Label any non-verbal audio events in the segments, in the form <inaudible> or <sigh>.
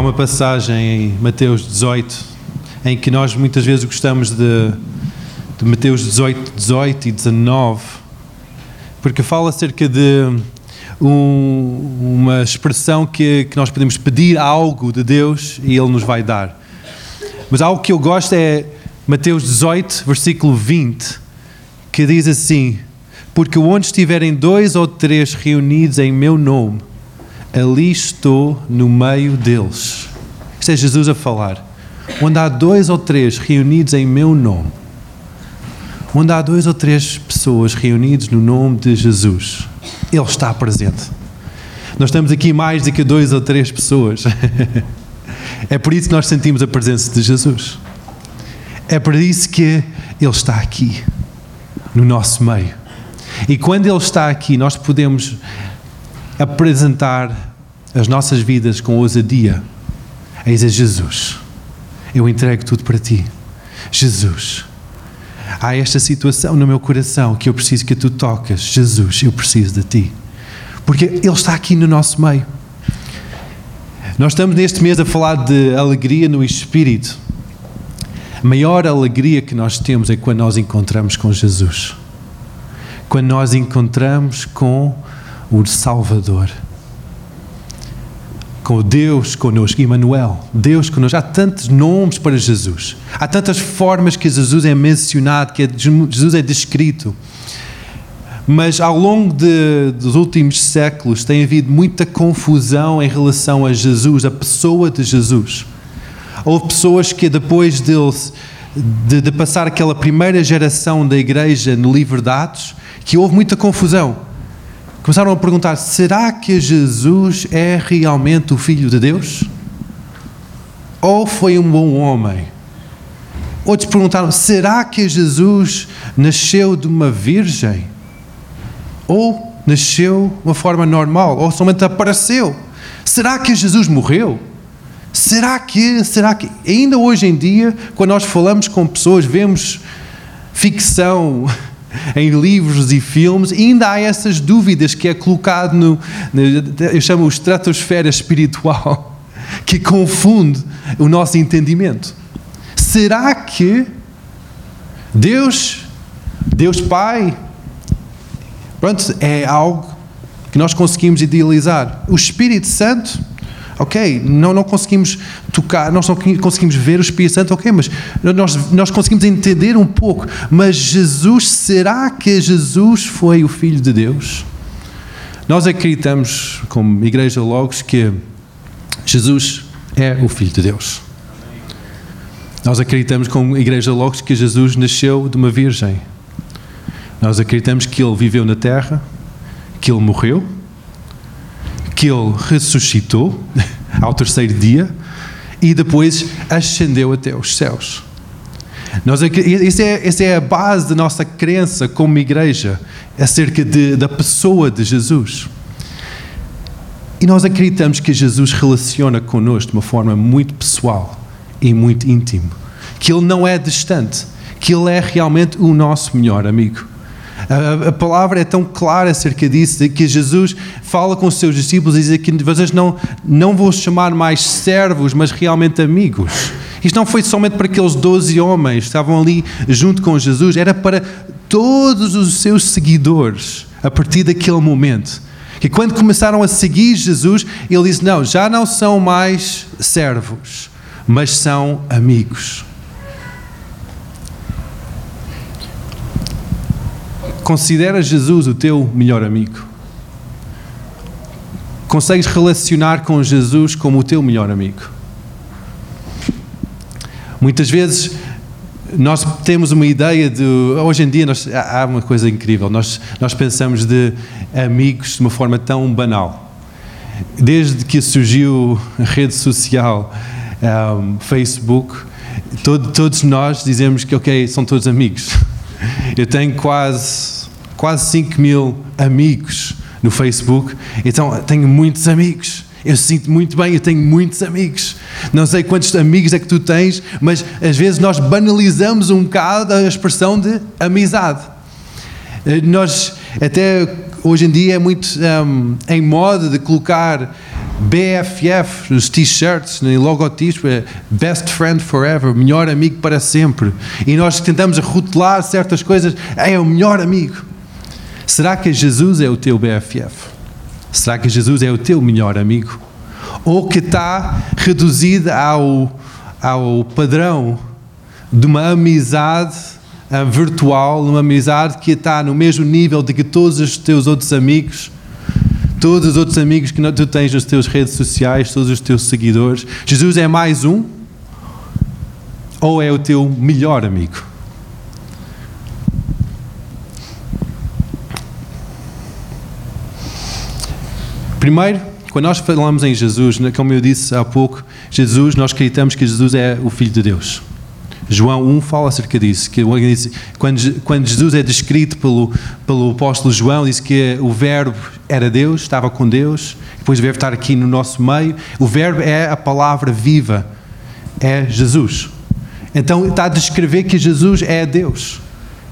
Uma passagem em Mateus 18 em que nós muitas vezes gostamos de, de Mateus 18, 18 e 19, porque fala acerca de um, uma expressão que, que nós podemos pedir algo de Deus e Ele nos vai dar. Mas algo que eu gosto é Mateus 18, versículo 20, que diz assim: Porque onde estiverem dois ou três reunidos em meu nome, ali estou no meio deles. Isto é Jesus a falar. Onde há dois ou três reunidos em meu nome, onde há dois ou três pessoas reunidos no nome de Jesus, Ele está presente. Nós estamos aqui mais do que dois ou três pessoas. <laughs> é por isso que nós sentimos a presença de Jesus. É por isso que Ele está aqui, no nosso meio. E quando Ele está aqui, nós podemos apresentar as nossas vidas com ousadia. A Jesus. Eu entrego tudo para ti. Jesus. Há esta situação no meu coração que eu preciso que tu tocas. Jesus, eu preciso de ti. Porque Ele está aqui no nosso meio. Nós estamos neste mês a falar de alegria no Espírito. A maior alegria que nós temos é quando nós encontramos com Jesus. Quando nós encontramos com o Salvador com Deus conosco, Emmanuel, Deus conosco. Há tantos nomes para Jesus, há tantas formas que Jesus é mencionado, que Jesus é descrito. Mas ao longo de, dos últimos séculos tem havido muita confusão em relação a Jesus, a pessoa de Jesus. Houve pessoas que depois deles, de, de passar aquela primeira geração da igreja no livro de Atos, que houve muita confusão começaram a perguntar: será que Jesus é realmente o Filho de Deus? Ou foi um bom homem? Outros perguntaram: será que Jesus nasceu de uma virgem? Ou nasceu de uma forma normal? Ou somente apareceu? Será que Jesus morreu? Será que, será que, ainda hoje em dia, quando nós falamos com pessoas, vemos ficção em livros e filmes, ainda há essas dúvidas que é colocado no, eu chamo o estratosfera espiritual, <laughs> que confunde o nosso entendimento. Será que Deus, Deus Pai, pronto, é algo que nós conseguimos idealizar? O Espírito Santo ok, não, não conseguimos tocar, nós não conseguimos ver o Espírito Santo, ok, mas nós, nós conseguimos entender um pouco. Mas Jesus, será que Jesus foi o Filho de Deus? Nós acreditamos, como Igreja Logos, que Jesus é o Filho de Deus. Nós acreditamos, como Igreja Logos, que Jesus nasceu de uma virgem. Nós acreditamos que Ele viveu na terra, que Ele morreu que ele ressuscitou <laughs> ao terceiro dia e depois ascendeu até os céus. Nós, essa, é, essa é a base da nossa crença como igreja acerca de, da pessoa de Jesus. E nós acreditamos que Jesus relaciona connosco de uma forma muito pessoal e muito íntima. Que Ele não é distante, que Ele é realmente o nosso melhor amigo. A, a, palavra é tão clara acerca disso, que Jesus fala com os seus discípulos e diz que vocês não, não vão chamar mais servos, mas realmente amigos. Isto não foi somente para aqueles doze homens que estavam ali junto com Jesus, era para todos os seus seguidores a partir daquele momento. Que quando começaram a seguir Jesus, ele disse: Não, já não são mais servos, mas são amigos. Considera Jesus o teu melhor amigo? Consegues relacionar com Jesus como o teu melhor amigo? Muitas vezes nós temos uma ideia de. Hoje em dia nós, há uma coisa incrível. Nós, nós pensamos de amigos de uma forma tão banal. Desde que surgiu a rede social, um, Facebook, todo, todos nós dizemos que, ok, são todos amigos. Eu tenho quase quase 5 mil amigos no Facebook, então tenho muitos amigos. Eu sinto muito bem, eu tenho muitos amigos. Não sei quantos amigos é que tu tens, mas às vezes nós banalizamos um bocado a expressão de amizade. Eh, nós, até hoje em dia, é muito um, em moda de colocar BFF, os t-shirts, no logotipo, é Best Friend Forever, melhor amigo para sempre. E nós tentamos rotular certas coisas, é o melhor amigo. Será que Jesus é o teu BFF? Será que Jesus é o teu melhor amigo? Ou que está reduzida ao, ao padrão de uma amizade virtual, uma amizade que está no mesmo nível de que todos os teus outros amigos? todos os outros amigos que tu tens nas tuas redes sociais, todos os teus seguidores. Jesus é mais um ou é o teu melhor amigo? Primeiro, quando nós falamos em Jesus, né, como eu disse há pouco, Jesus, nós acreditamos que Jesus é o Filho de Deus. João 1 fala acerca disso, que quando, Jesus é descrito pelo, pelo apóstolo João, diz que o verbo era Deus, estava com Deus, depois o verbo estar aqui no nosso meio, o verbo é a palavra viva, é Jesus. Então está a descrever que Jesus é Deus.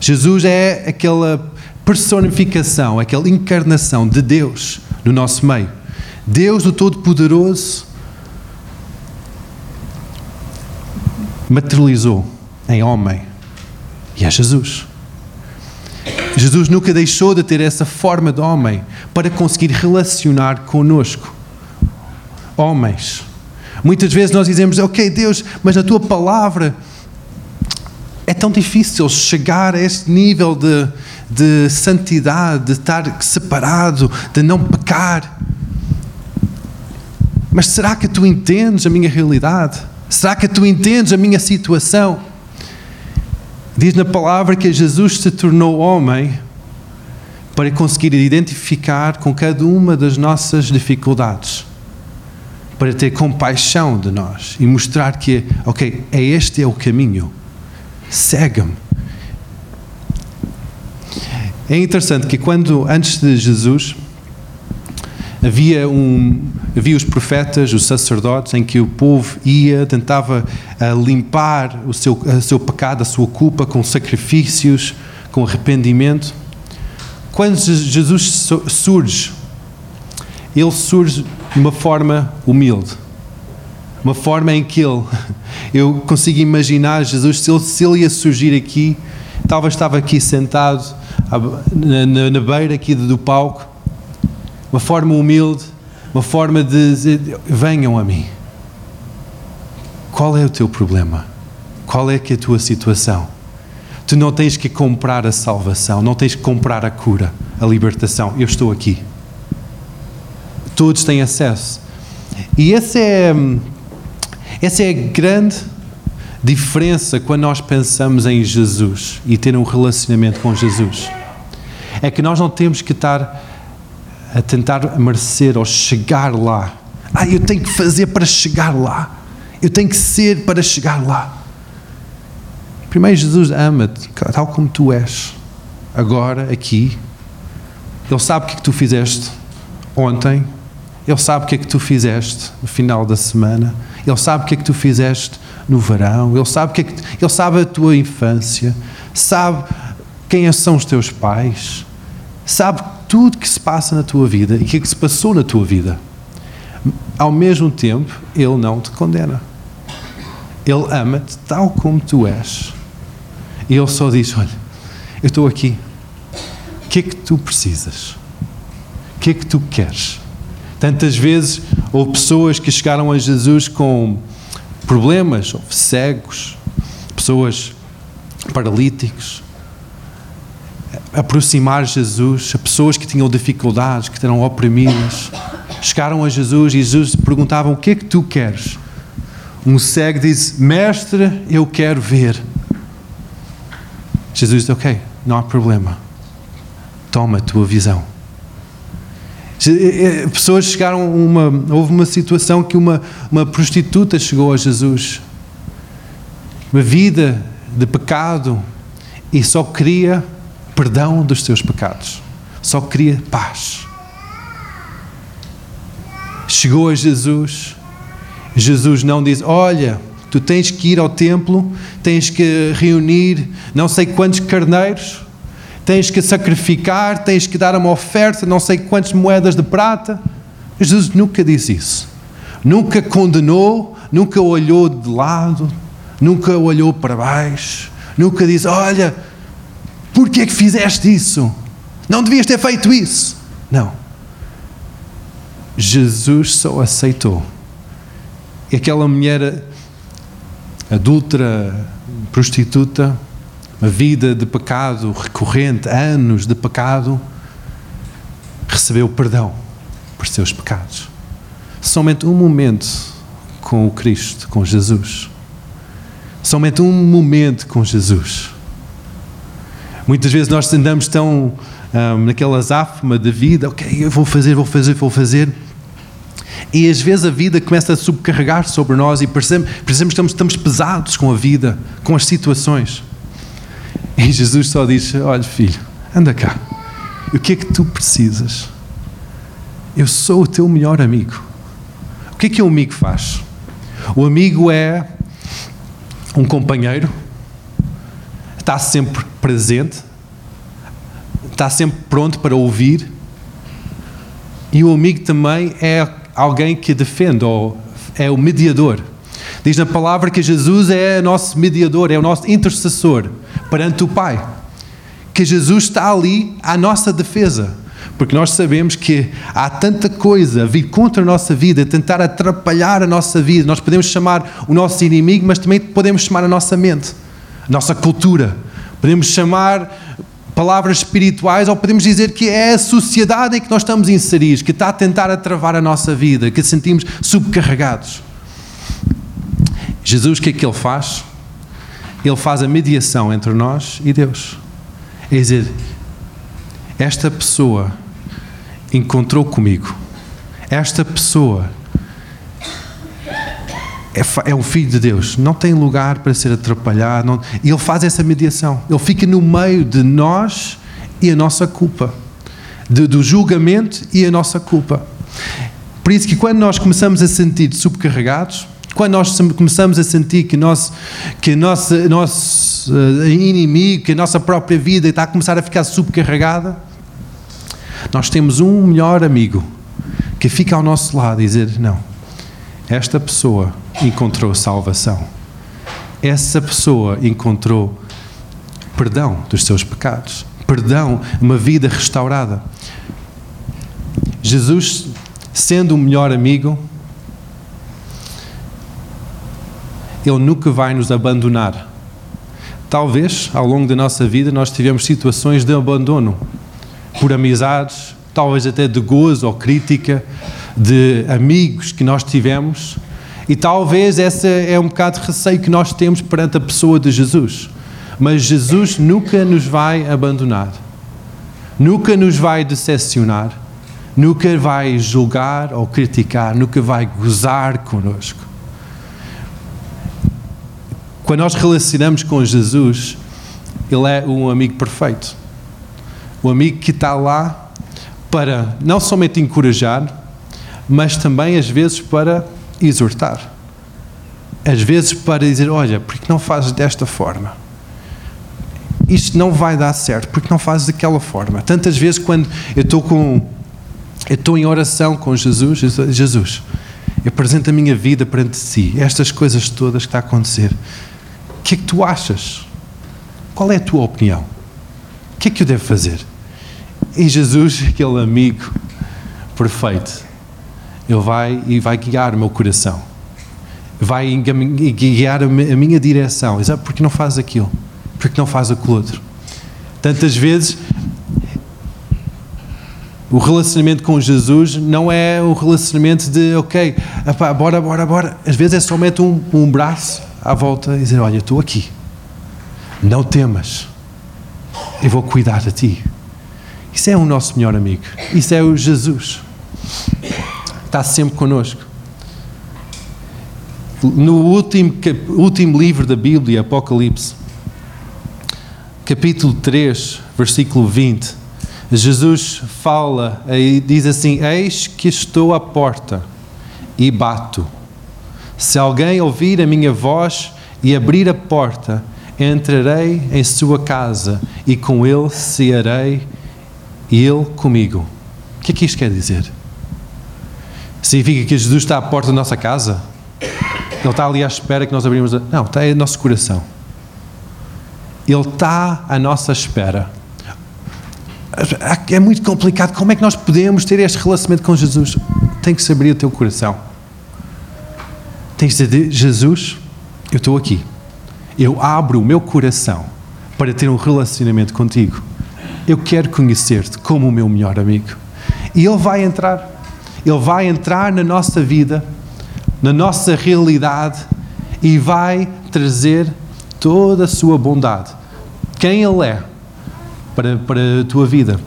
Jesus é aquela personificação, aquela encarnação de Deus no nosso meio. Deus, o Todo-Poderoso, materializou em homem e é Jesus. Jesus nunca deixou de ter essa forma de homem para conseguir relacionar conosco. Homens. Muitas vezes nós dizemos, ok, Deus, mas a tua palavra é tão difícil chegar a este nível de, de santidade, de estar separado, de não pecar. Mas será que tu entendes a minha realidade? Será que tu entendes a minha situação? Diz na palavra que Jesus se tornou homem para conseguir identificar com cada uma das nossas dificuldades, para ter compaixão de nós e mostrar que, ok, é este é o caminho, segue-me. É interessante que quando, antes de Jesus, havia, um, havia os profetas, os sacerdotes, em que o povo ia, tentava uh, limpar o seu, o seu pecado, a sua culpa, com sacrifícios, com arrependimento. Quando Jesus surge, ele surge de uma forma humilde, uma forma em que ele, eu consigo imaginar Jesus, se ele, se ele ia surgir aqui, talvez estava aqui sentado na, na, na beira aqui do palco, uma forma humilde, uma forma de dizer: venham a mim. Qual é o teu problema? Qual é que é a tua situação? Tu não tens que comprar a salvação, não tens que comprar a cura, a libertação. Eu estou aqui. Todos têm acesso. E essa é, essa é a grande diferença quando nós pensamos em Jesus e ter um relacionamento com Jesus. É que nós não temos que estar a tentar merecer ou chegar lá. Ah, eu tenho que fazer para chegar lá. Eu tenho que ser para chegar lá. Primeiro, Jesus ama-te tal como tu és, agora, aqui. Ele sabe o que é que tu fizeste ontem. Ele sabe o que é que tu fizeste no final da semana. Ele sabe o que é que tu fizeste no verão. Ele sabe, o que é que, ele sabe a tua infância. Sabe quem são os teus pais. Sabe tudo que se passa na tua vida e o que, é que se passou na tua vida. Ao mesmo tempo, Ele não te condena. Ele ama-te tal como tu és. E Ele só diz: Olha, eu estou aqui. O que é que tu precisas? O que é que tu queres? Tantas vezes houve pessoas que chegaram a Jesus com problemas, houve cegos, pessoas paralíticos, aproximar Jesus a pessoas que tinham dificuldades, que eram oprimidas. Chegaram a Jesus e Jesus perguntavam: O que é que tu queres? Um cego diz: Mestre, eu quero ver. Jesus diz: Ok, não há problema. Toma a tua visão. Eh, eh, pessoas chegaram uma. Houve uma situação que uma, uma prostituta chegou a Jesus. Uma vida de pecado e só queria perdão dos seus pecados. Só queria paz. Chegou a Jesus. Jesus não diz: Olha, tu tens que ir ao templo, tens que reunir não sei quantos carneiros, tens que sacrificar, tens que dar uma oferta, não sei quantas moedas de prata. Jesus nunca disse isso. Nunca condenou, nunca olhou de lado, nunca olhou para baixo, nunca disse: Olha, por que é que fizeste isso? Não devias ter feito isso. Não. Jesus só aceitou. E aquela mulher adulta, prostituta, uma vida de pecado recorrente, anos de pecado, recebeu perdão por seus pecados. Somente um momento com o Cristo, com Jesus. Somente um momento com Jesus. Muitas vezes nós andamos tão um, naquela azáfama da vida, ok, eu vou fazer, vou fazer, vou fazer. E às vezes a vida começa a subcarregar sobre nós e percebemos, percebemos que estamos, estamos pesados com a vida, com as situações. E Jesus só diz: Olha, filho, anda cá. O que é que tu precisas? Eu sou o teu melhor amigo. O que é que o amigo faz? O amigo é um companheiro, está sempre presente, está sempre pronto para ouvir. E o amigo também é alguém que defende, ou é o mediador. Diz na palavra que Jesus é nosso mediador, é o nosso intercessor perante o Pai. Que Jesus está ali à nossa defesa. Porque nós sabemos que há tanta coisa a vir contra a nossa vida, tentar atrapalhar a nossa vida. Nós podemos chamar o nosso inimigo, mas também podemos chamar a nossa mente, a nossa cultura. Podemos chamar palavras espirituais, ou podemos dizer que é a sociedade em que nós estamos inseridos, que está a tentar atravar a nossa vida, que sentimos subcarregados. Jesus, o que é que ele faz? Ele faz a mediação entre nós e Deus. É dizer, esta pessoa encontrou comigo, esta pessoa é, é um filho de Deus, não tem lugar para ser atrapalhado. Não, ele faz essa mediação. Ele fica no meio de nós e a nossa culpa, de, do julgamento e a nossa culpa. Por isso que quando nós começamos a sentir subcarregados, quando nós começamos a sentir que nosso, que nosso, nosso eh, inimigo, que a nossa própria vida está a começar a ficar subcarregada, nós temos um melhor amigo que fica ao nosso lado e dizer: Não, esta pessoa encontrou salvação. Essa pessoa encontrou perdão dos seus pecados, perdão, uma vida restaurada. Jesus, sendo o melhor amigo, Ele nunca vai nos abandonar. Talvez ao longo da nossa vida nós tivemos situações de abandono por amizades, talvez até de gozo ou crítica, de amigos que nós tivemos e talvez esse é um bocado de receio que nós temos perante a pessoa de Jesus. Mas Jesus nunca nos vai abandonar, nunca nos vai decepcionar, nunca vai julgar ou criticar, nunca vai gozar conosco. Quando nós relacionamos com Jesus, Ele é um amigo perfeito. O amigo que está lá para não somente encorajar, mas também às vezes para exortar. Às vezes para dizer, olha, por que não fazes desta forma? Isto não vai dar certo, porque não fazes daquela forma? Tantas vezes quando eu estou com eu estou em oração com Jesus, Jesus, eu apresento a minha vida perante si, estas coisas todas que está a acontecer. Que é que tu achas? Qual é a tua opinião? O que é que eu devo fazer? E Jesus, <laughs> aquele amigo perfeito, ele vai e vai guiar o meu coração. Vai guiar a minha direção. Exato, porque não faz aquilo? Porque não faz aquilo outro? Tantas vezes o relacionamento com Jesus não é o relacionamento de, ok, apá, bora, bora, bora. Às vezes é somente um, um braço à volta e dizer: Olha, estou aqui, não temas, eu vou cuidar de ti. Isso é o nosso melhor amigo, isso é o Jesus está sempre conosco. No último, último livro da Bíblia, Apocalipse, capítulo 3, versículo 20, Jesus fala e diz assim: Eis que estou à porta e bato. Se alguém ouvir a minha voz e abrir a porta, entrarei em sua casa e com ele cearei e ele comigo. O que é que isto quer dizer? Significa que Jesus está à porta da nossa casa? Ele está ali à espera que nós abrimos. A... Não, está aí no nosso coração. Ele está à nossa espera. É muito complicado. Como é que nós podemos ter este relacionamento com Jesus? Tem que se abrir o teu coração. Tens de dizer: Jesus, eu estou aqui. Eu abro o meu coração para ter um relacionamento contigo. Eu quero conhecer-te como o meu melhor amigo. E Ele vai entrar. Ele vai entrar na nossa vida, na nossa realidade e vai trazer toda a sua bondade. Quem Ele é para, para a tua vida.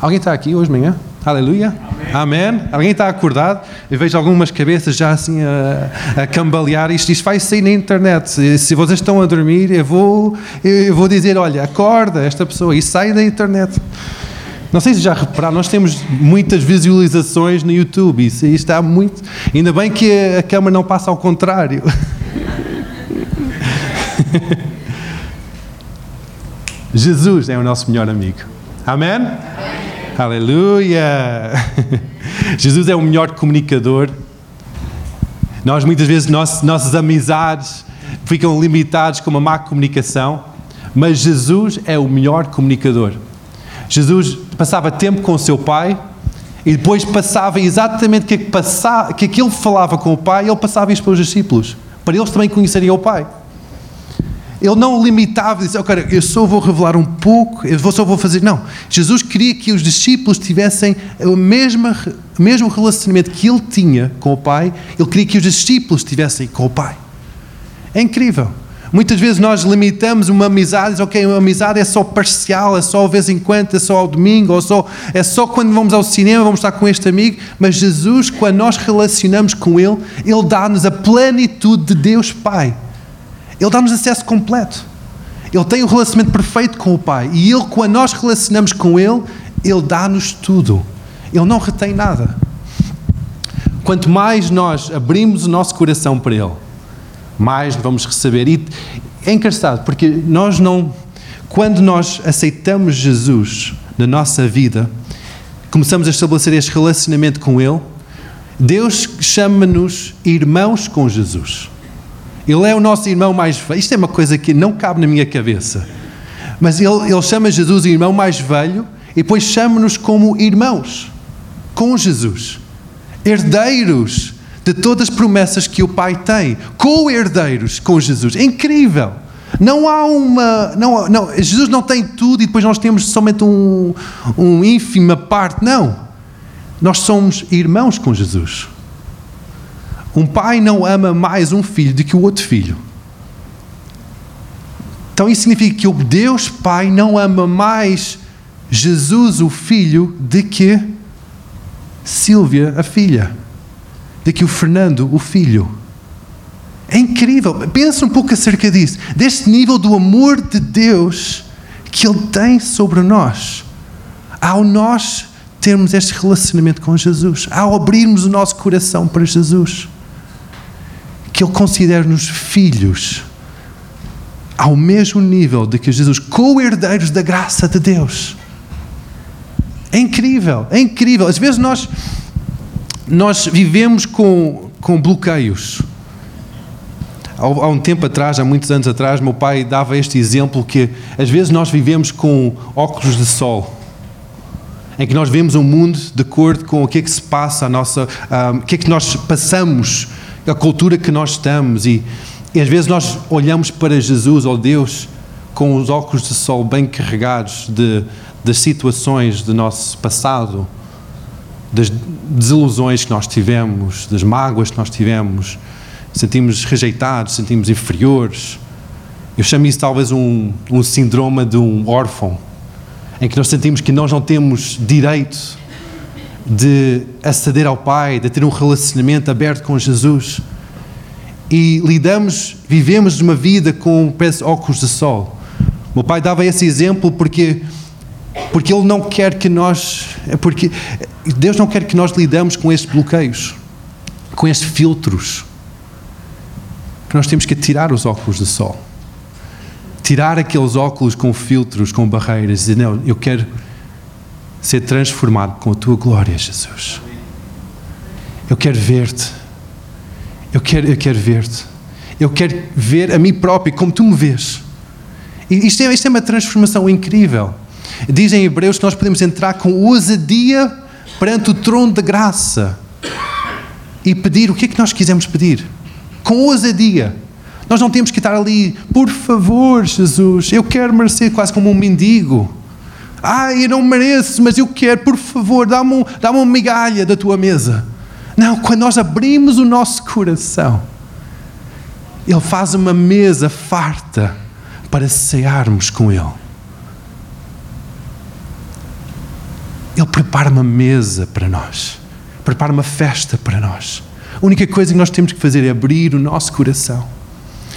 Alguém está aqui hoje de manhã? Aleluia? Amém. Amém. Alguém está acordado? Eu vejo algumas cabeças já assim a, a cambalear. Isto, isto vai sair na internet. Se vocês estão a dormir, eu vou, eu vou dizer: olha, acorda esta pessoa e sai da internet. Não sei se já repararam, nós temos muitas visualizações no YouTube. Isso está muito. Ainda bem que a câmera não passa ao contrário. <laughs> Jesus é o nosso melhor amigo. Amém? Amém. Aleluia! <laughs> Jesus é o melhor comunicador. Nós muitas vezes nossas, amizades ficam limitadas com uma má comunicação, mas Jesus é o melhor comunicador. Jesus passava tempo com o seu pai e depois passava exatamente o que, passava, que aquilo falava com o pai, ele passava isso para os discípulos, para eles também conhecerem o pai. Ele não limitava e disse, oh, cara, eu só vou revelar um pouco, eu só vou fazer. Não. Jesus queria que os discípulos tivessem o mesmo, o mesmo relacionamento que ele tinha com o Pai, ele queria que os discípulos tivessem com o Pai. É incrível. Muitas vezes nós limitamos uma amizade, ok, uma amizade é só parcial, é só de vez em quando, é só ao domingo, ou só, é só quando vamos ao cinema, vamos estar com este amigo. Mas Jesus, quando nós relacionamos com Ele, Ele dá-nos a plenitude de Deus Pai. Ele dá-nos acesso completo. Ele tem o um relacionamento perfeito com o Pai. E Ele, quando nós relacionamos com Ele, Ele dá-nos tudo. Ele não retém nada. Quanto mais nós abrimos o nosso coração para Ele, mais vamos receber. E é engraçado, porque nós não. Quando nós aceitamos Jesus na nossa vida, começamos a estabelecer este relacionamento com Ele, Deus chama-nos irmãos com Jesus. Ele é o nosso irmão mais velho. Isto é uma coisa que não cabe na minha cabeça. Mas ele, ele chama Jesus irmão mais velho e depois chama-nos como irmãos com Jesus, herdeiros de todas as promessas que o Pai tem, co-herdeiros com Jesus. É incrível. Não há uma. Não, não, Jesus não tem tudo e depois nós temos somente um, um ínfima parte. Não. Nós somos irmãos com Jesus. Um pai não ama mais um filho do que o outro filho. Então isso significa que o Deus Pai não ama mais Jesus, o filho, do que Silvia, a filha, do que o Fernando, o filho. É incrível. Pensa um pouco acerca disso. Deste nível do amor de Deus que Ele tem sobre nós. Ao nós termos este relacionamento com Jesus, ao abrirmos o nosso coração para Jesus que Ele considera-nos filhos ao mesmo nível de que Jesus, co-herdeiros da graça de Deus. É incrível, é incrível. Às vezes nós, nós vivemos com, com bloqueios. Há, há um tempo atrás, há muitos anos atrás, meu pai dava este exemplo que às vezes nós vivemos com óculos de sol em que nós vemos o um mundo de acordo com o que é que se passa, a nossa, um, ah, o que é que nós passamos a cultura que nós estamos e, e às vezes nós olhamos para Jesus ou Deus com os óculos de sol bem carregados de, das situações do nosso passado, das desilusões que nós tivemos, das mágoas que nós tivemos, sentimos rejeitados, sentimos inferiores. Eu chamo isso talvez um, um síndrome de um órfão, em que nós sentimos que nós não temos direito de aceder ao Pai, de ter um relacionamento aberto com Jesus. E lidamos, vivemos uma vida com óculos de sol. O meu pai dava esse exemplo porque porque ele não quer que nós, porque Deus não quer que nós lidamos com estes bloqueios, com estes filtros. Que nós temos que tirar os óculos de sol. Tirar aqueles óculos com filtros, com barreiras e dizer, não, eu quero ser transformado com a tua glória, Jesus. Eu quero ver-te. Eu quero, eu quero ver-te. Eu quero ver a mim próprio como tu me vês. E isto é, isto é uma transformação incrível. Dizem em Hebreus que nós podemos entrar com ousadia perante o trono da graça e pedir o que é que nós quisermos pedir. Com ousadia. Nós não temos que estar ali, por favor, Jesus, eu quero merecer quase como um mendigo. Ah, eu não mereço, mas eu quero, por favor, dá-me um, dá uma migalha da tua mesa. Não, quando nós abrimos o nosso coração, Ele faz uma mesa farta para cearmos com Ele. Ele prepara uma mesa para nós, prepara uma festa para nós. A única coisa que nós temos que fazer é abrir o nosso coração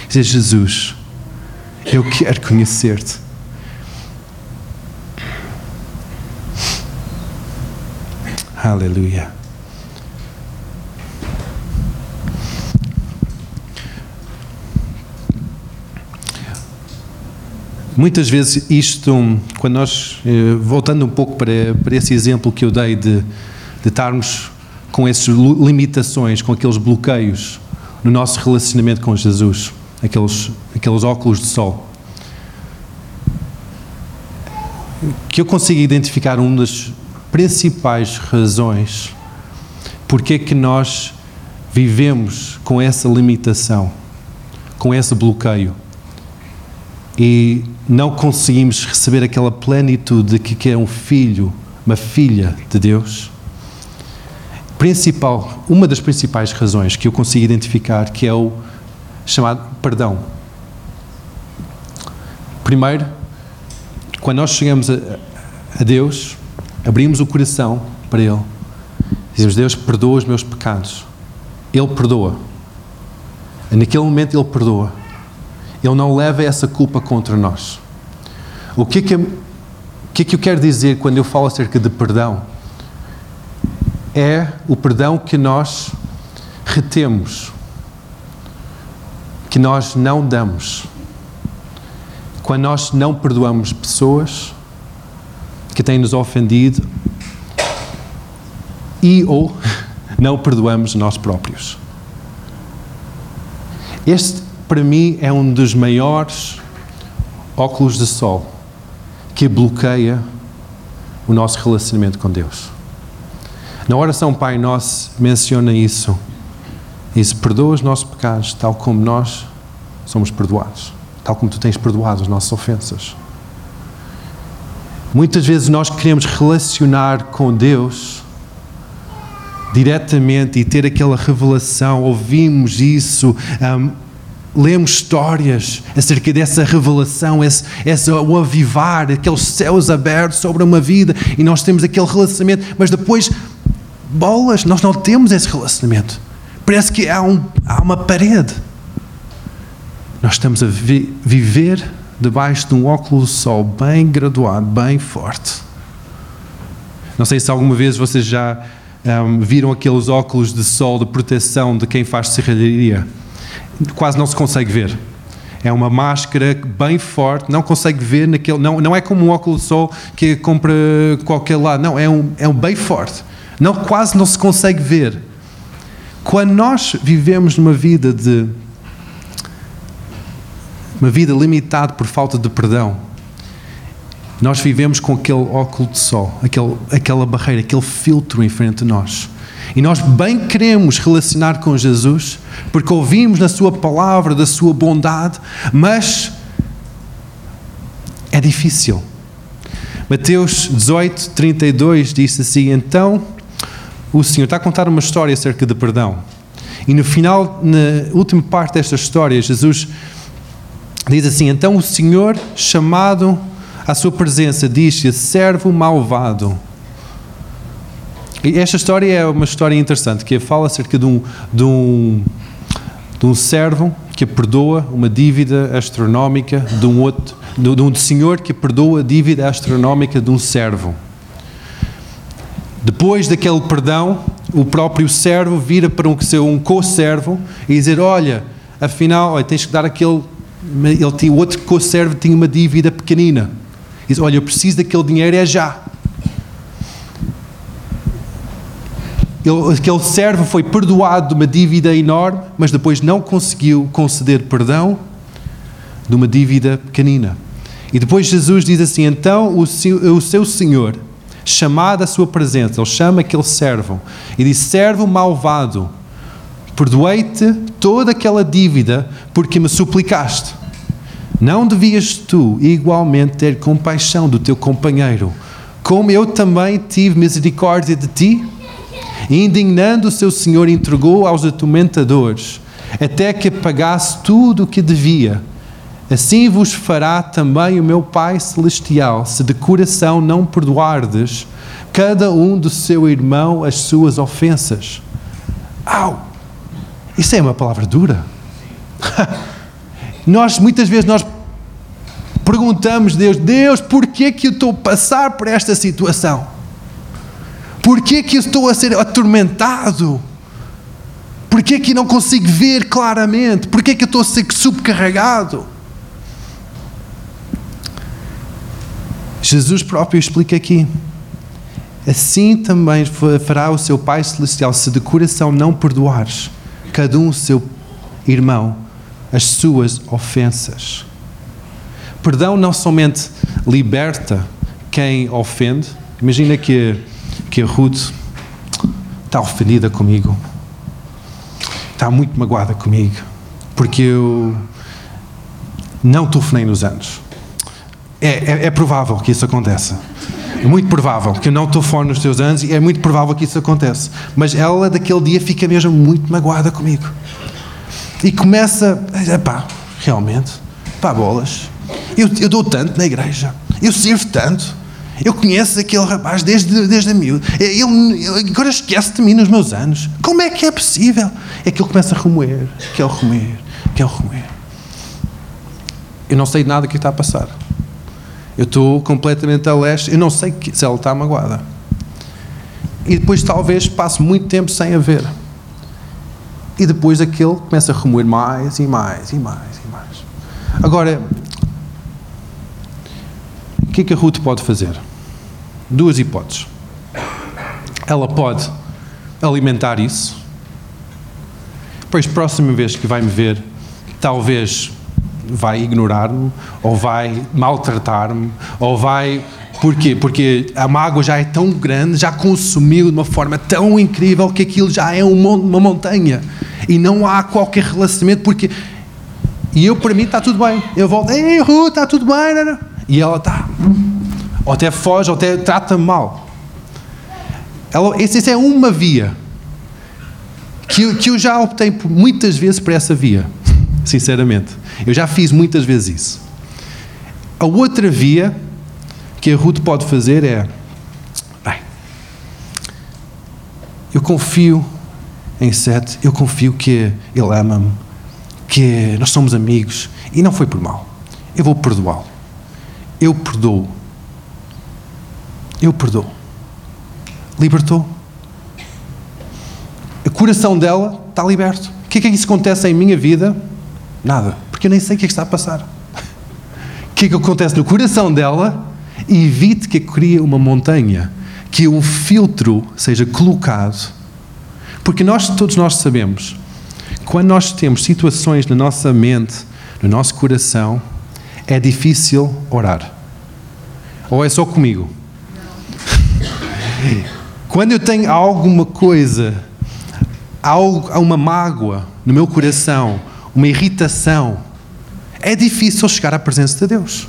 dizer: Jesus, eu quero conhecer-te. Aleluia. Muitas vezes isto, quando nós, eh, voltando um pouco para, para esse exemplo que eu dei de, de estarmos com essas limitações, com aqueles bloqueios no nosso relacionamento com Jesus, aqueles, aqueles óculos de sol, que eu consigo identificar uma das principais razões porque é que nós vivemos com essa limitação, com esse bloqueio e não conseguimos receber aquela plenitude de que é um filho, uma filha de Deus. Principal, uma das principais razões que eu consigo identificar que é o chamado perdão. Primeiro, quando nós chegamos a, a Deus, abrimos o coração para Ele, dizemos: Deus, perdoa os meus pecados. Ele perdoa. Naquele momento, Ele perdoa. Ele não leva essa culpa contra nós. O que é que, o que, é que eu quero dizer quando eu falo acerca de perdão? É o perdão que nós retemos, que nós não damos. Quando nós não perdoamos pessoas que têm nos ofendido e ou <laughs> não perdoamos nós próprios. Este para mim, é um dos maiores óculos de sol que bloqueia o nosso relacionamento com Deus. Na oração Pai Nosso menciona isso. Isso perdoa os nossos pecados, tal como nós somos perdoados, tal como tu tens perdoado as nossas ofensas. Muitas vezes nós queremos relacionar com Deus diretamente e ter aquela revelação, ouvimos isso, um, lemos histórias acerca dessa revelação, esse, esse, o avivar, aqueles céus abertos sobre uma vida e nós temos aquele relacionamento, mas depois, bolas, nós não temos esse relacionamento. Parece que há, um, há uma parede. Nós estamos a vi, viver debaixo de um óculos de sol bem graduado, bem forte. Não sei se alguma vez vocês já um, viram aqueles óculos de sol de proteção de quem faz serralharia quase não se consegue ver. É uma máscara bem forte, não consegue ver naquele. Não, não é como um óculos de sol que compra qualquer lado. Não, é um, é um bem forte. Não, quase não se consegue ver. Quando nós vivemos numa vida de. Uma vida limitada por falta de perdão, nós vivemos com aquele óculos de sol, aquele, aquela barreira, aquele filtro em frente a nós. E nós bem queremos relacionar com Jesus, porque ouvimos na Sua palavra da Sua bondade, mas é difícil. Mateus 18, 32 disse assim: Então o Senhor está a contar uma história acerca de perdão. E no final, na última parte desta história, Jesus diz assim: Então o Senhor, chamado à sua presença, disse: Servo malvado e esta história é uma história interessante, que fala acerca de um, de um, de um servo que perdoa uma dívida astronómica de um outro, de, um senhor que perdoa a dívida astronómica de um servo. Depois daquele perdão, o próprio servo vira para um, um co-servo e dizer: Olha, afinal, olha, tens que dar aquele. Ele tinha, o outro co-servo tinha uma dívida pequenina. Diz: Olha, eu preciso daquele dinheiro, é já. ele, aquele servo foi perdoado de uma dívida enorme, mas depois não conseguiu conceder perdão de uma dívida pequenina. E depois Jesus diz assim: então o o seu senhor, chamado à sua presença, ele chama aquele servo e diz: servo malvado, perdoei-te toda aquela dívida porque me suplicaste. Não devias tu igualmente ter compaixão do teu companheiro, como eu também tive misericórdia de ti? Indignando o seu senhor, entregou aos atormentadores, até que pagasse tudo o que devia. Assim vos fará também o meu Pai Celestial, se de coração não perdoardes cada um do seu irmão as suas ofensas. Au! Isso é uma palavra dura. <laughs> nós, muitas vezes, nós perguntamos a Deus, Deus, porquê que eu estou a passar por esta situação? Porquê que eu estou a ser atormentado? Porquê que não consigo ver claramente? Porquê que eu estou a ser subcarregado? Jesus próprio explica aqui. Assim também fará o seu Pai Celestial se de coração não perdoares cada um seu irmão as suas ofensas. Perdão não somente liberta quem ofende. Imagina que, que a Ruth está ofendida comigo, está muito magoada comigo, porque eu não telefonei nos anos. É, é, é, provável que isso aconteça. É muito provável que eu não telefone nos teus anos e é muito provável que isso aconteça. Mas ela, daquele dia, fica mesmo muito magoada comigo. E começa, pá, realmente, pá, bolas. Eu, eu dou tanto na igreja. Eu sirvo tanto. Eu conheço aquele rapaz desde, desde a miúdo. Ele, ele agora esquece de mim nos meus anos. Como é que é possível? É que ele começa a remoer, que é o remoer, que é o remoer. Eu não sei nada que está a passar. Eu estou completamente a leste, eu não sei se ela está magoada. E depois talvez passe muito tempo sem a ver. E depois aquele começa a remoer mais e mais e mais e mais. Agora, o que é que a Ruth pode fazer? Duas hipóteses. Ela pode alimentar isso. Depois, próxima vez que vai me ver, talvez vai ignorar-me, ou vai maltratar-me, ou vai. Porquê? Porque a mágoa já é tão grande, já consumiu de uma forma tão incrível que aquilo já é uma montanha. E não há qualquer relacionamento, porque. E eu, para mim, está tudo bem. Eu volto, ei, Ruth, está tudo bem. E ela está. Ou até foge, ou até trata-me mal. Ela, essa é uma via. Que eu, que eu já optei por, muitas vezes por essa via, sinceramente. Eu já fiz muitas vezes isso. A outra via que a Ruth pode fazer é: bem, eu confio em Sete, eu confio que ele ama-me, que nós somos amigos e não foi por mal. Eu vou perdoá-lo. Eu perdoo. Eu perdoo. Libertou. O coração dela está liberto. O que é que isso acontece em minha vida? Nada porque eu nem sei o que é que está a passar. O que é que acontece no coração dela? Evite que crie uma montanha, que um filtro seja colocado. Porque nós, todos nós sabemos, quando nós temos situações na nossa mente, no nosso coração, é difícil orar. Ou é só comigo? <laughs> Quando eu tenho alguma coisa, algo, uma mágoa no meu coração, uma irritação, é difícil chegar à presença de Deus.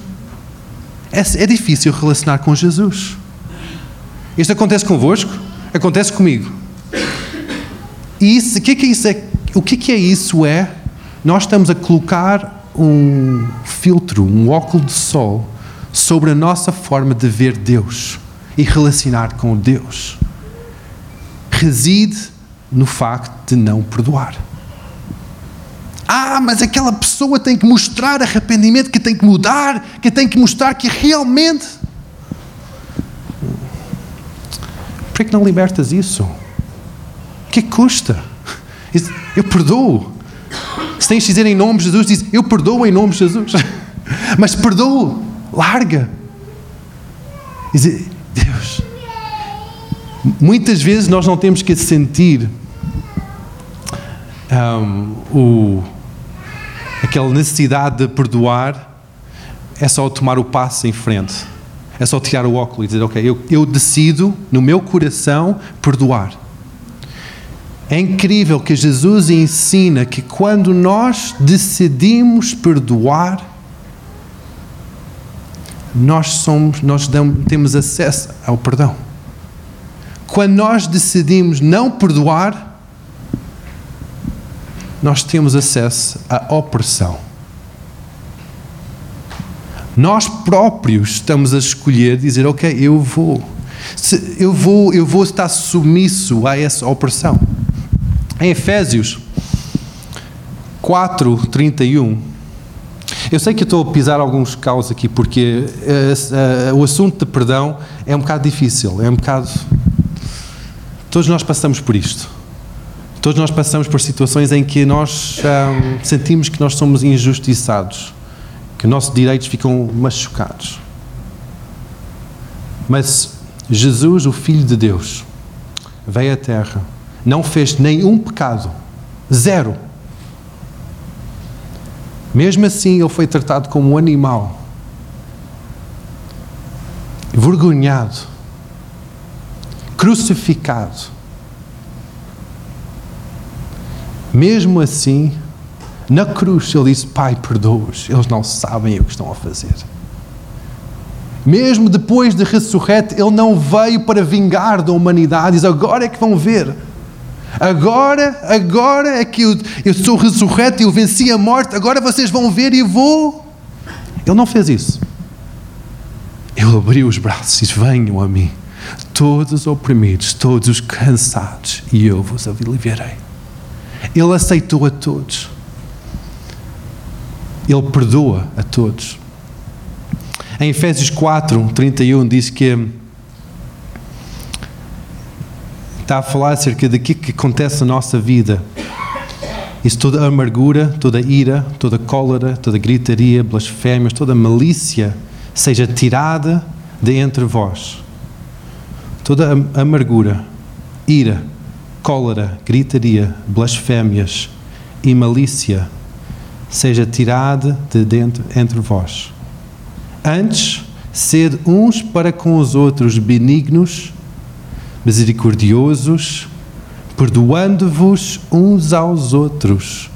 É, é difícil relacionar com Jesus. Isto acontece convosco? Acontece comigo. E isso, o que é que isso é? O que é, que é isso? É nós estamos a colocar um filtro, um óculo de sol sobre a nossa forma de ver Deus e relacionar com Deus. Reside no facto de não perdoar. Ah, mas aquela pessoa tem que mostrar arrependimento, que tem que mudar, que tem que mostrar que realmente. Por que não libertas isso? O que, é custa? Eu perdoo. Se tens de dizer em nome de Jesus, diz eu perdoo em nome de Jesus. <laughs> Mas perdoo, larga. Diz, Deus, Muitas vezes nós não temos que sentir um, o, aquela necessidade de perdoar, é só tomar o passo em frente. É só tirar o óculos e dizer, ok, eu, eu decido no meu coração perdoar. É incrível que Jesus ensina que quando nós decidimos perdoar, nós somos, nós damos, temos acesso ao perdão. Quando nós decidimos não perdoar, nós temos acesso à opressão. Nós próprios estamos a escolher dizer, ok, eu vou, eu vou, eu vou estar submisso a essa opressão. Em Efésios 4, 31, eu sei que estou a pisar alguns caos aqui, porque uh, uh, o assunto de perdão é um bocado difícil, é um bocado. Todos nós passamos por isto. Todos nós passamos por situações em que nós um, sentimos que nós somos injustiçados, que nossos direitos ficam machucados. Mas Jesus, o Filho de Deus, veio à Terra não fez nenhum pecado. Zero. Mesmo assim, ele foi tratado como um animal. Vergonhado. Crucificado. Mesmo assim, na cruz, ele disse: Pai, perdoa-os, eles não sabem o que estão a fazer. Mesmo depois de ressurreto, ele não veio para vingar da humanidade, diz: Agora é que vão ver. Agora, agora é que eu, eu sou ressurreto eu venci a morte, agora vocês vão ver e vou. Ele não fez isso. Ele abriu os braços e disse: Venham a mim, todos os oprimidos, todos os cansados, e eu vos aliviarei. Ele aceitou a todos. Ele perdoa a todos. Em Efésios 4, 31 diz que está a falar acerca daquilo que acontece na nossa vida. Isso toda amargura, toda ira, toda cólera, toda gritaria, blasfémias, toda malícia seja tirada de entre vós. Toda amargura, ira, cólera, gritaria, blasfémias e malícia seja tirada de dentro entre vós. Antes, sede uns para com os outros benignos, misericordiosos, perdoando-vos uns aos outros,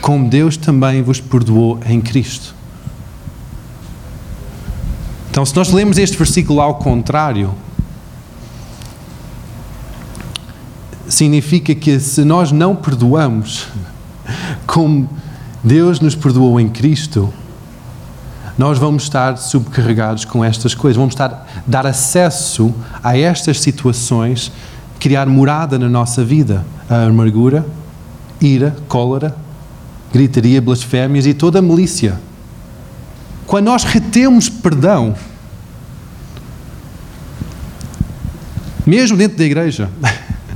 como Deus também vos perdoou em Cristo. Então, se nós lemos este versículo ao contrário, significa que se nós não perdoamos como Deus nos perdoou em Cristo, nós vamos estar subcarregados com estas coisas, vamos estar dar acesso a estas situações, criar morada na nossa vida, a amargura, ira, cólera, gritaria, blasfémias e toda a milícia. Quando nós retemos perdão, mesmo dentro da igreja,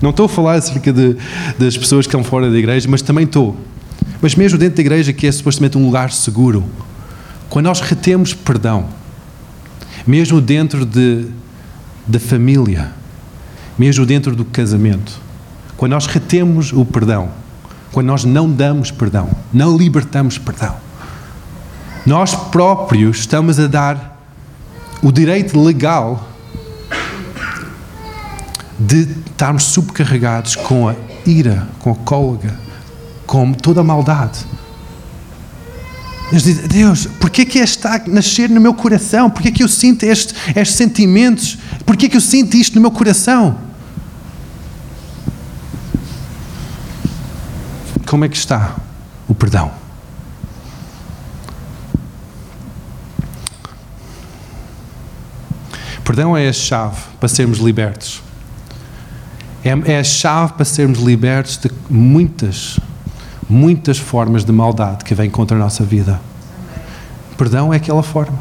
não estou a falar acerca de, das pessoas que estão fora da igreja, mas também estou. Mas mesmo dentro da igreja, que é supostamente um lugar seguro, quando nós retemos perdão, mesmo dentro de, da família, mesmo dentro do casamento, quando nós retemos o perdão, quando nós não damos perdão, não libertamos perdão, nós próprios estamos a dar o direito legal de estarmos subcarregados com a ira, com a cólera, com toda a maldade. Deus diz, Deus, porquê que está a nascer no meu coração? Porquê que eu sinto este, estes sentimentos? Porquê que eu sinto isto no meu coração? Como é que está o perdão? Perdão é a chave para sermos libertos. É, é a chave para sermos libertos de muitas muitas formas de maldade que vêm contra a nossa vida. Perdão é aquela forma.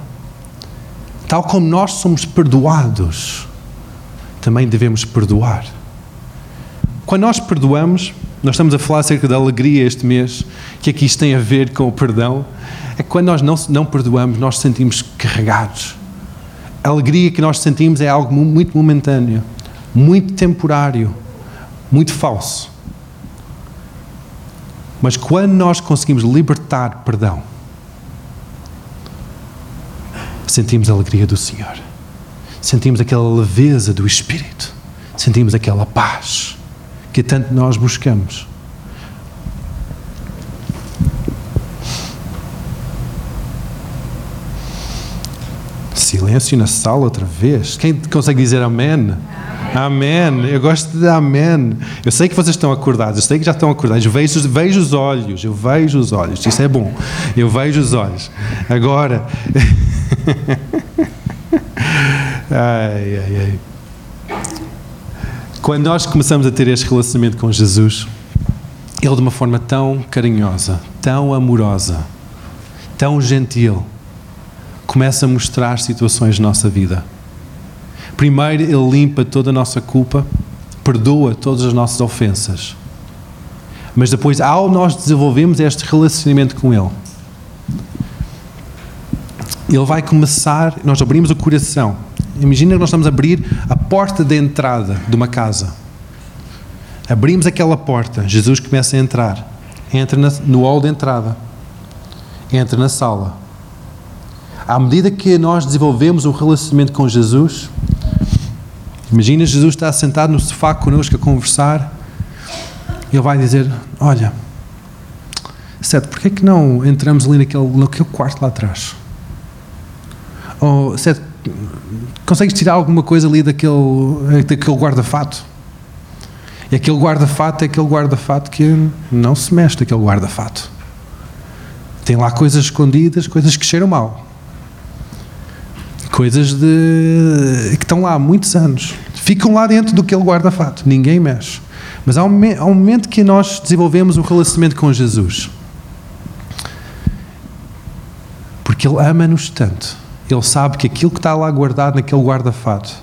Tal como nós somos perdoados, também devemos perdoar. Quando nós perdoamos, nós estamos a falar acerca da alegria este mês, que aqui isto tem a ver com o perdão, é que quando nós não, não perdoamos, nós sentimos carregados. A alegria que nós sentimos é algo muito momentâneo. Muito temporário, muito falso. Mas quando nós conseguimos libertar perdão, sentimos a alegria do Senhor, sentimos aquela leveza do Espírito, sentimos aquela paz que tanto nós buscamos. Silêncio na sala outra vez. Quem consegue dizer amém? Amém. Eu gosto de amém. Eu sei que vocês estão acordados, eu sei que já estão acordados. Eu vejo, vejo os olhos, eu vejo os olhos. Isso é bom. Eu vejo os olhos. Agora. <laughs> ai, ai, ai. Quando nós começamos a ter este relacionamento com Jesus, Ele de uma forma tão carinhosa, tão amorosa, tão gentil, começa a mostrar situações na nossa vida. Primeiro, Ele limpa toda a nossa culpa, perdoa todas as nossas ofensas. Mas depois, ao nós desenvolvermos este relacionamento com Ele, Ele vai começar, nós abrimos o coração. Imagina que nós estamos a abrir a porta de entrada de uma casa. Abrimos aquela porta, Jesus começa a entrar. Entra no hall de entrada. Entra na sala à medida que nós desenvolvemos um relacionamento com Jesus, imagina Jesus está sentado no sofá connosco a conversar, ele vai dizer: Olha, Sete, porquê que não entramos ali naquele, naquele quarto lá atrás? Ou, Sete, consegues tirar alguma coisa ali daquele, daquele guarda-fato? E aquele guarda-fato é aquele guarda-fato que não se mexe, aquele guarda-fato. Tem lá coisas escondidas, coisas que cheiram mal coisas de, que estão lá há muitos anos. Ficam lá dentro do que ele guarda-fato, ninguém mexe. Mas há um, há um momento que nós desenvolvemos um relacionamento com Jesus. Porque Ele ama-nos tanto. Ele sabe que aquilo que está lá guardado naquele guarda-fato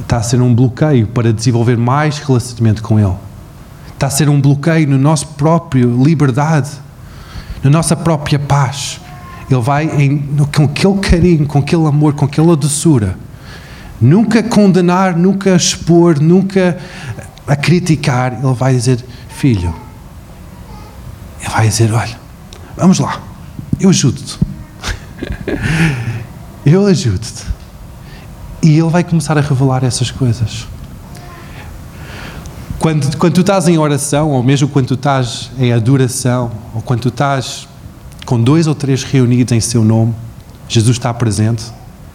está a ser um bloqueio para desenvolver mais relacionamento com Ele. Está a ser um bloqueio no nosso próprio liberdade, na nossa própria paz. Ele vai em, com aquele carinho, com aquele amor, com aquela doçura. Nunca condenar, nunca expor, nunca a criticar. Ele vai dizer: Filho, ele vai dizer: Olha, vamos lá, eu ajudo-te. <laughs> eu ajudo-te. E ele vai começar a revelar essas coisas. Quando, quando tu estás em oração, ou mesmo quando tu estás em adoração, ou quando tu estás com dois ou três reunidos em seu nome, Jesus está presente.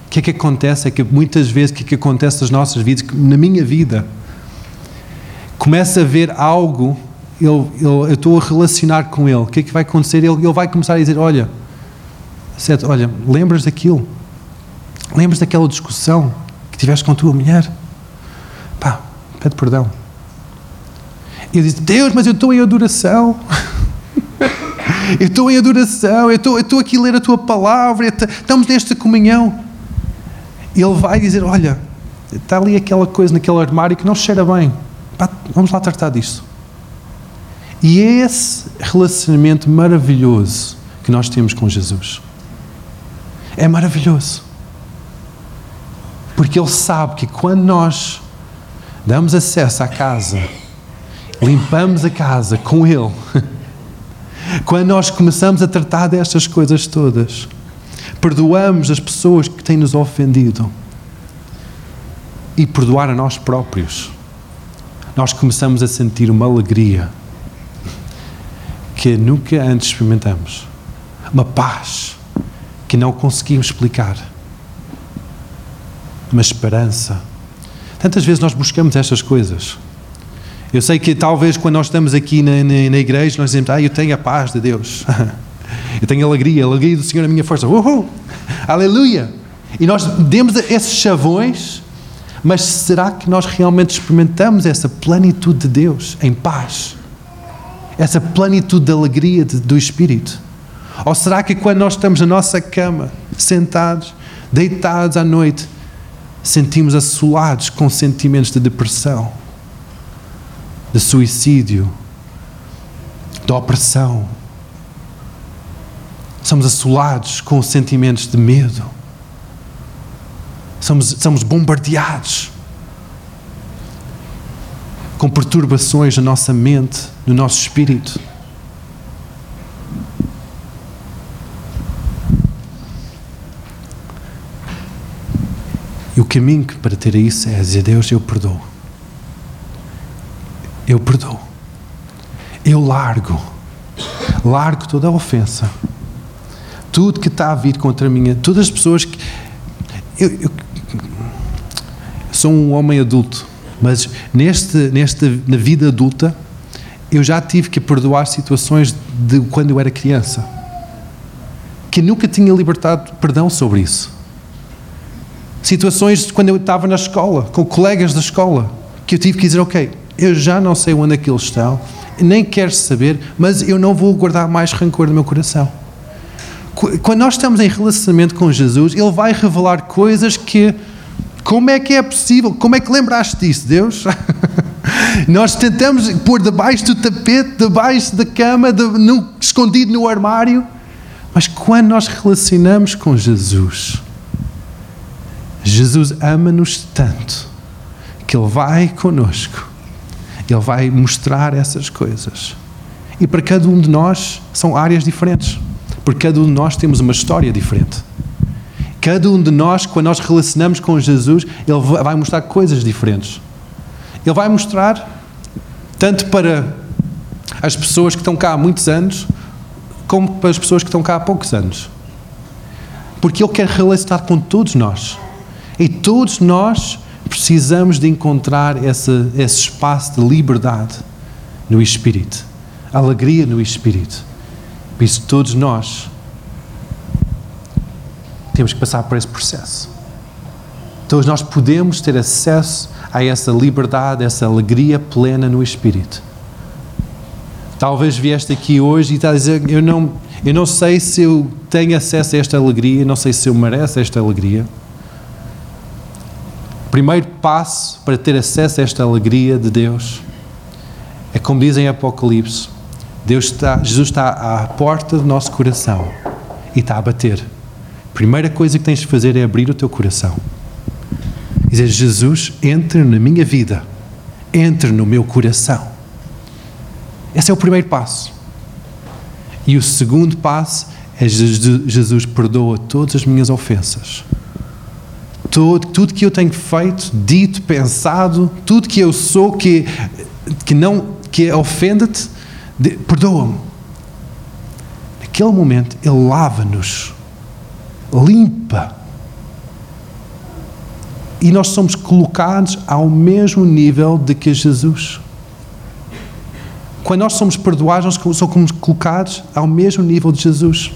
O que é que acontece? É que muitas vezes o que é que acontece nas nossas vidas, na minha vida, começa a ver algo, eu, eu, eu estou a relacionar com ele. O que é que vai acontecer? Ele, ele vai começar a dizer: Olha, certo, olha, lembras daquilo? Lembras daquela discussão que tiveste com a tua mulher? Pá, pede perdão. E eu disse: Deus, mas eu estou em adoração. <laughs> eu estou em adoração, eu estou, eu estou aqui a ler a tua palavra, estamos nesta comunhão. Ele vai dizer: Olha, está ali aquela coisa naquele armário que não cheira bem, Pá, vamos lá tratar disso. E é esse relacionamento maravilhoso que nós temos com Jesus. É maravilhoso. Porque Ele sabe que quando nós damos acesso à casa, limpamos a casa com Ele, <laughs> Quando nós começamos a tratar destas coisas todas, perdoamos as pessoas que têm nos ofendido e perdoar a nós próprios, nós começamos a sentir uma alegria que nunca antes experimentamos, uma paz que não conseguimos explicar, uma esperança. Tantas vezes nós buscamos estas coisas eu sei que talvez quando nós estamos aqui na, na, na igreja, nós dizemos, ah, eu tenho a paz de Deus. <laughs> eu tenho alegria, a alegria do Senhor é a minha força. Uhul! Aleluia! E nós demos esses chavões, mas será que nós realmente experimentamos essa plenitude de Deus em paz? Essa plenitude de alegria de, do Espírito? Ou será que quando nós estamos na nossa cama, sentados, deitados à noite, sentimos assolados com sentimentos de depressão? De suicídio, de opressão. Somos assolados com sentimentos de medo. Somos, somos bombardeados com perturbações na nossa mente, no nosso espírito. E o caminho para ter isso é dizer: Deus, eu perdoo. Eu perdoo. Eu largo. Largo toda a ofensa. Tudo que está a vir contra mim, todas as pessoas que. Eu, eu sou um homem adulto, mas neste, neste, na vida adulta eu já tive que perdoar situações de quando eu era criança que nunca tinha libertado perdão sobre isso. Situações de quando eu estava na escola, com colegas da escola, que eu tive que dizer: Ok, eu já não sei onde é que eles estão, nem quero saber, mas eu não vou guardar mais rancor no meu coração. Quando nós estamos em relacionamento com Jesus, Ele vai revelar coisas que. Como é que é possível? Como é que lembraste disso, Deus? <laughs> nós tentamos pôr debaixo do tapete, debaixo da cama, de, no, escondido no armário. Mas quando nós relacionamos com Jesus, Jesus ama-nos tanto que Ele vai conosco, Ele vai mostrar essas coisas. E para cada um de nós são áreas diferentes, porque cada um de nós temos uma história diferente. Cada um de nós, quando nós relacionamos com Jesus, Ele vai mostrar coisas diferentes. Ele vai mostrar, tanto para as pessoas que estão cá há muitos anos, como para as pessoas que estão cá há poucos anos. Porque Ele quer relacionar com todos nós. E todos nós precisamos de encontrar esse, esse espaço de liberdade no Espírito, alegria no Espírito. Por isso, todos nós temos que passar por esse processo. Todos nós podemos ter acesso a essa liberdade, essa alegria plena no Espírito. Talvez vieste aqui hoje e está a dizer: eu não, eu não sei se eu tenho acesso a esta alegria, não sei se eu mereço esta alegria. Primeiro passo para ter acesso a esta alegria de Deus é como dizem em Apocalipse: Deus está, Jesus está à porta do nosso coração e está a bater. A primeira coisa que tens de fazer é abrir o teu coração. Dizer: Jesus, entre na minha vida, entre no meu coração. Esse é o primeiro passo. E o segundo passo é Jesus perdoa todas as minhas ofensas tudo, tudo que eu tenho feito, dito, pensado, tudo que eu sou que, que não que ofende-te, perdoa-me. Naquele momento, Ele lava-nos, limpa. E nós somos colocados ao mesmo nível de que Jesus. Quando nós somos perdoados, nós somos colocados ao mesmo nível de Jesus.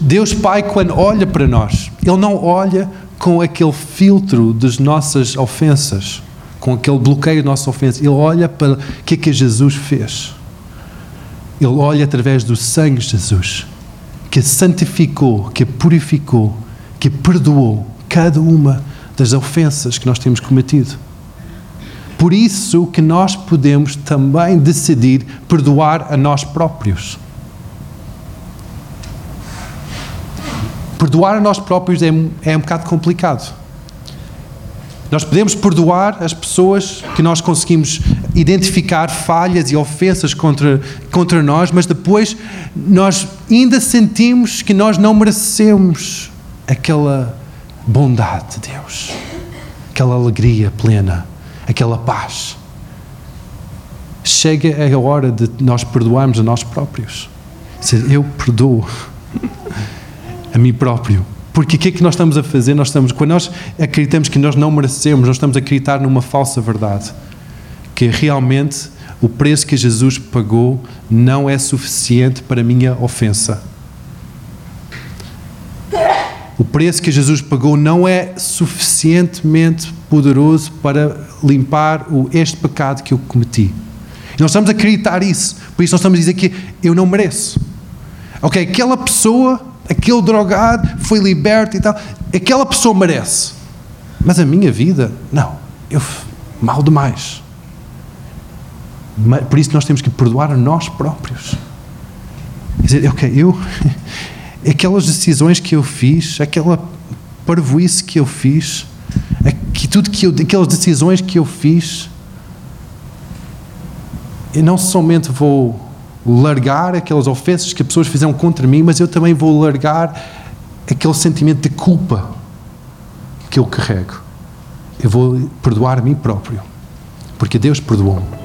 Deus Pai, quando olha para nós, Ele não olha com aquele filtro das nossas ofensas, com aquele bloqueio da nossa ofensa. Ele olha para o que é que Jesus fez. Ele olha através do sangue de Jesus, que santificou, que purificou, que perdoou cada uma das ofensas que nós temos cometido. Por isso que nós podemos também decidir perdoar a nós próprios. Perdoar a nós próprios é, é um bocado complicado. Nós podemos perdoar as pessoas que nós conseguimos identificar falhas e ofensas contra, contra nós, mas depois nós ainda sentimos que nós não merecemos aquela bondade de Deus, aquela alegria plena, aquela paz. Chega a hora de nós perdoarmos a nós próprios. Dizer, eu perdoo mim próprio. Porque o que é que nós estamos a fazer? Nós estamos, quando nós acreditamos que nós não merecemos, nós estamos a acreditar numa falsa verdade. Que realmente o preço que Jesus pagou não é suficiente para a minha ofensa. O preço que Jesus pagou não é suficientemente poderoso para limpar este pecado que eu cometi. E nós estamos a acreditar isso. Por isso nós estamos a dizer que eu não mereço. Ok, aquela pessoa aquele drogado foi liberto e tal. Aquela pessoa merece. Mas a minha vida, não. Eu mal demais. Por isso nós temos que perdoar a nós próprios. Dizer, ok, eu. <laughs> Aquelas decisões que eu fiz, aquela parvoíce que eu fiz, que tudo que eu, aquelas decisões que eu fiz, eu não somente vou largar aquelas ofensas que as pessoas fizeram contra mim, mas eu também vou largar aquele sentimento de culpa que eu carrego. Eu vou perdoar a mim próprio, porque Deus perdoou-me.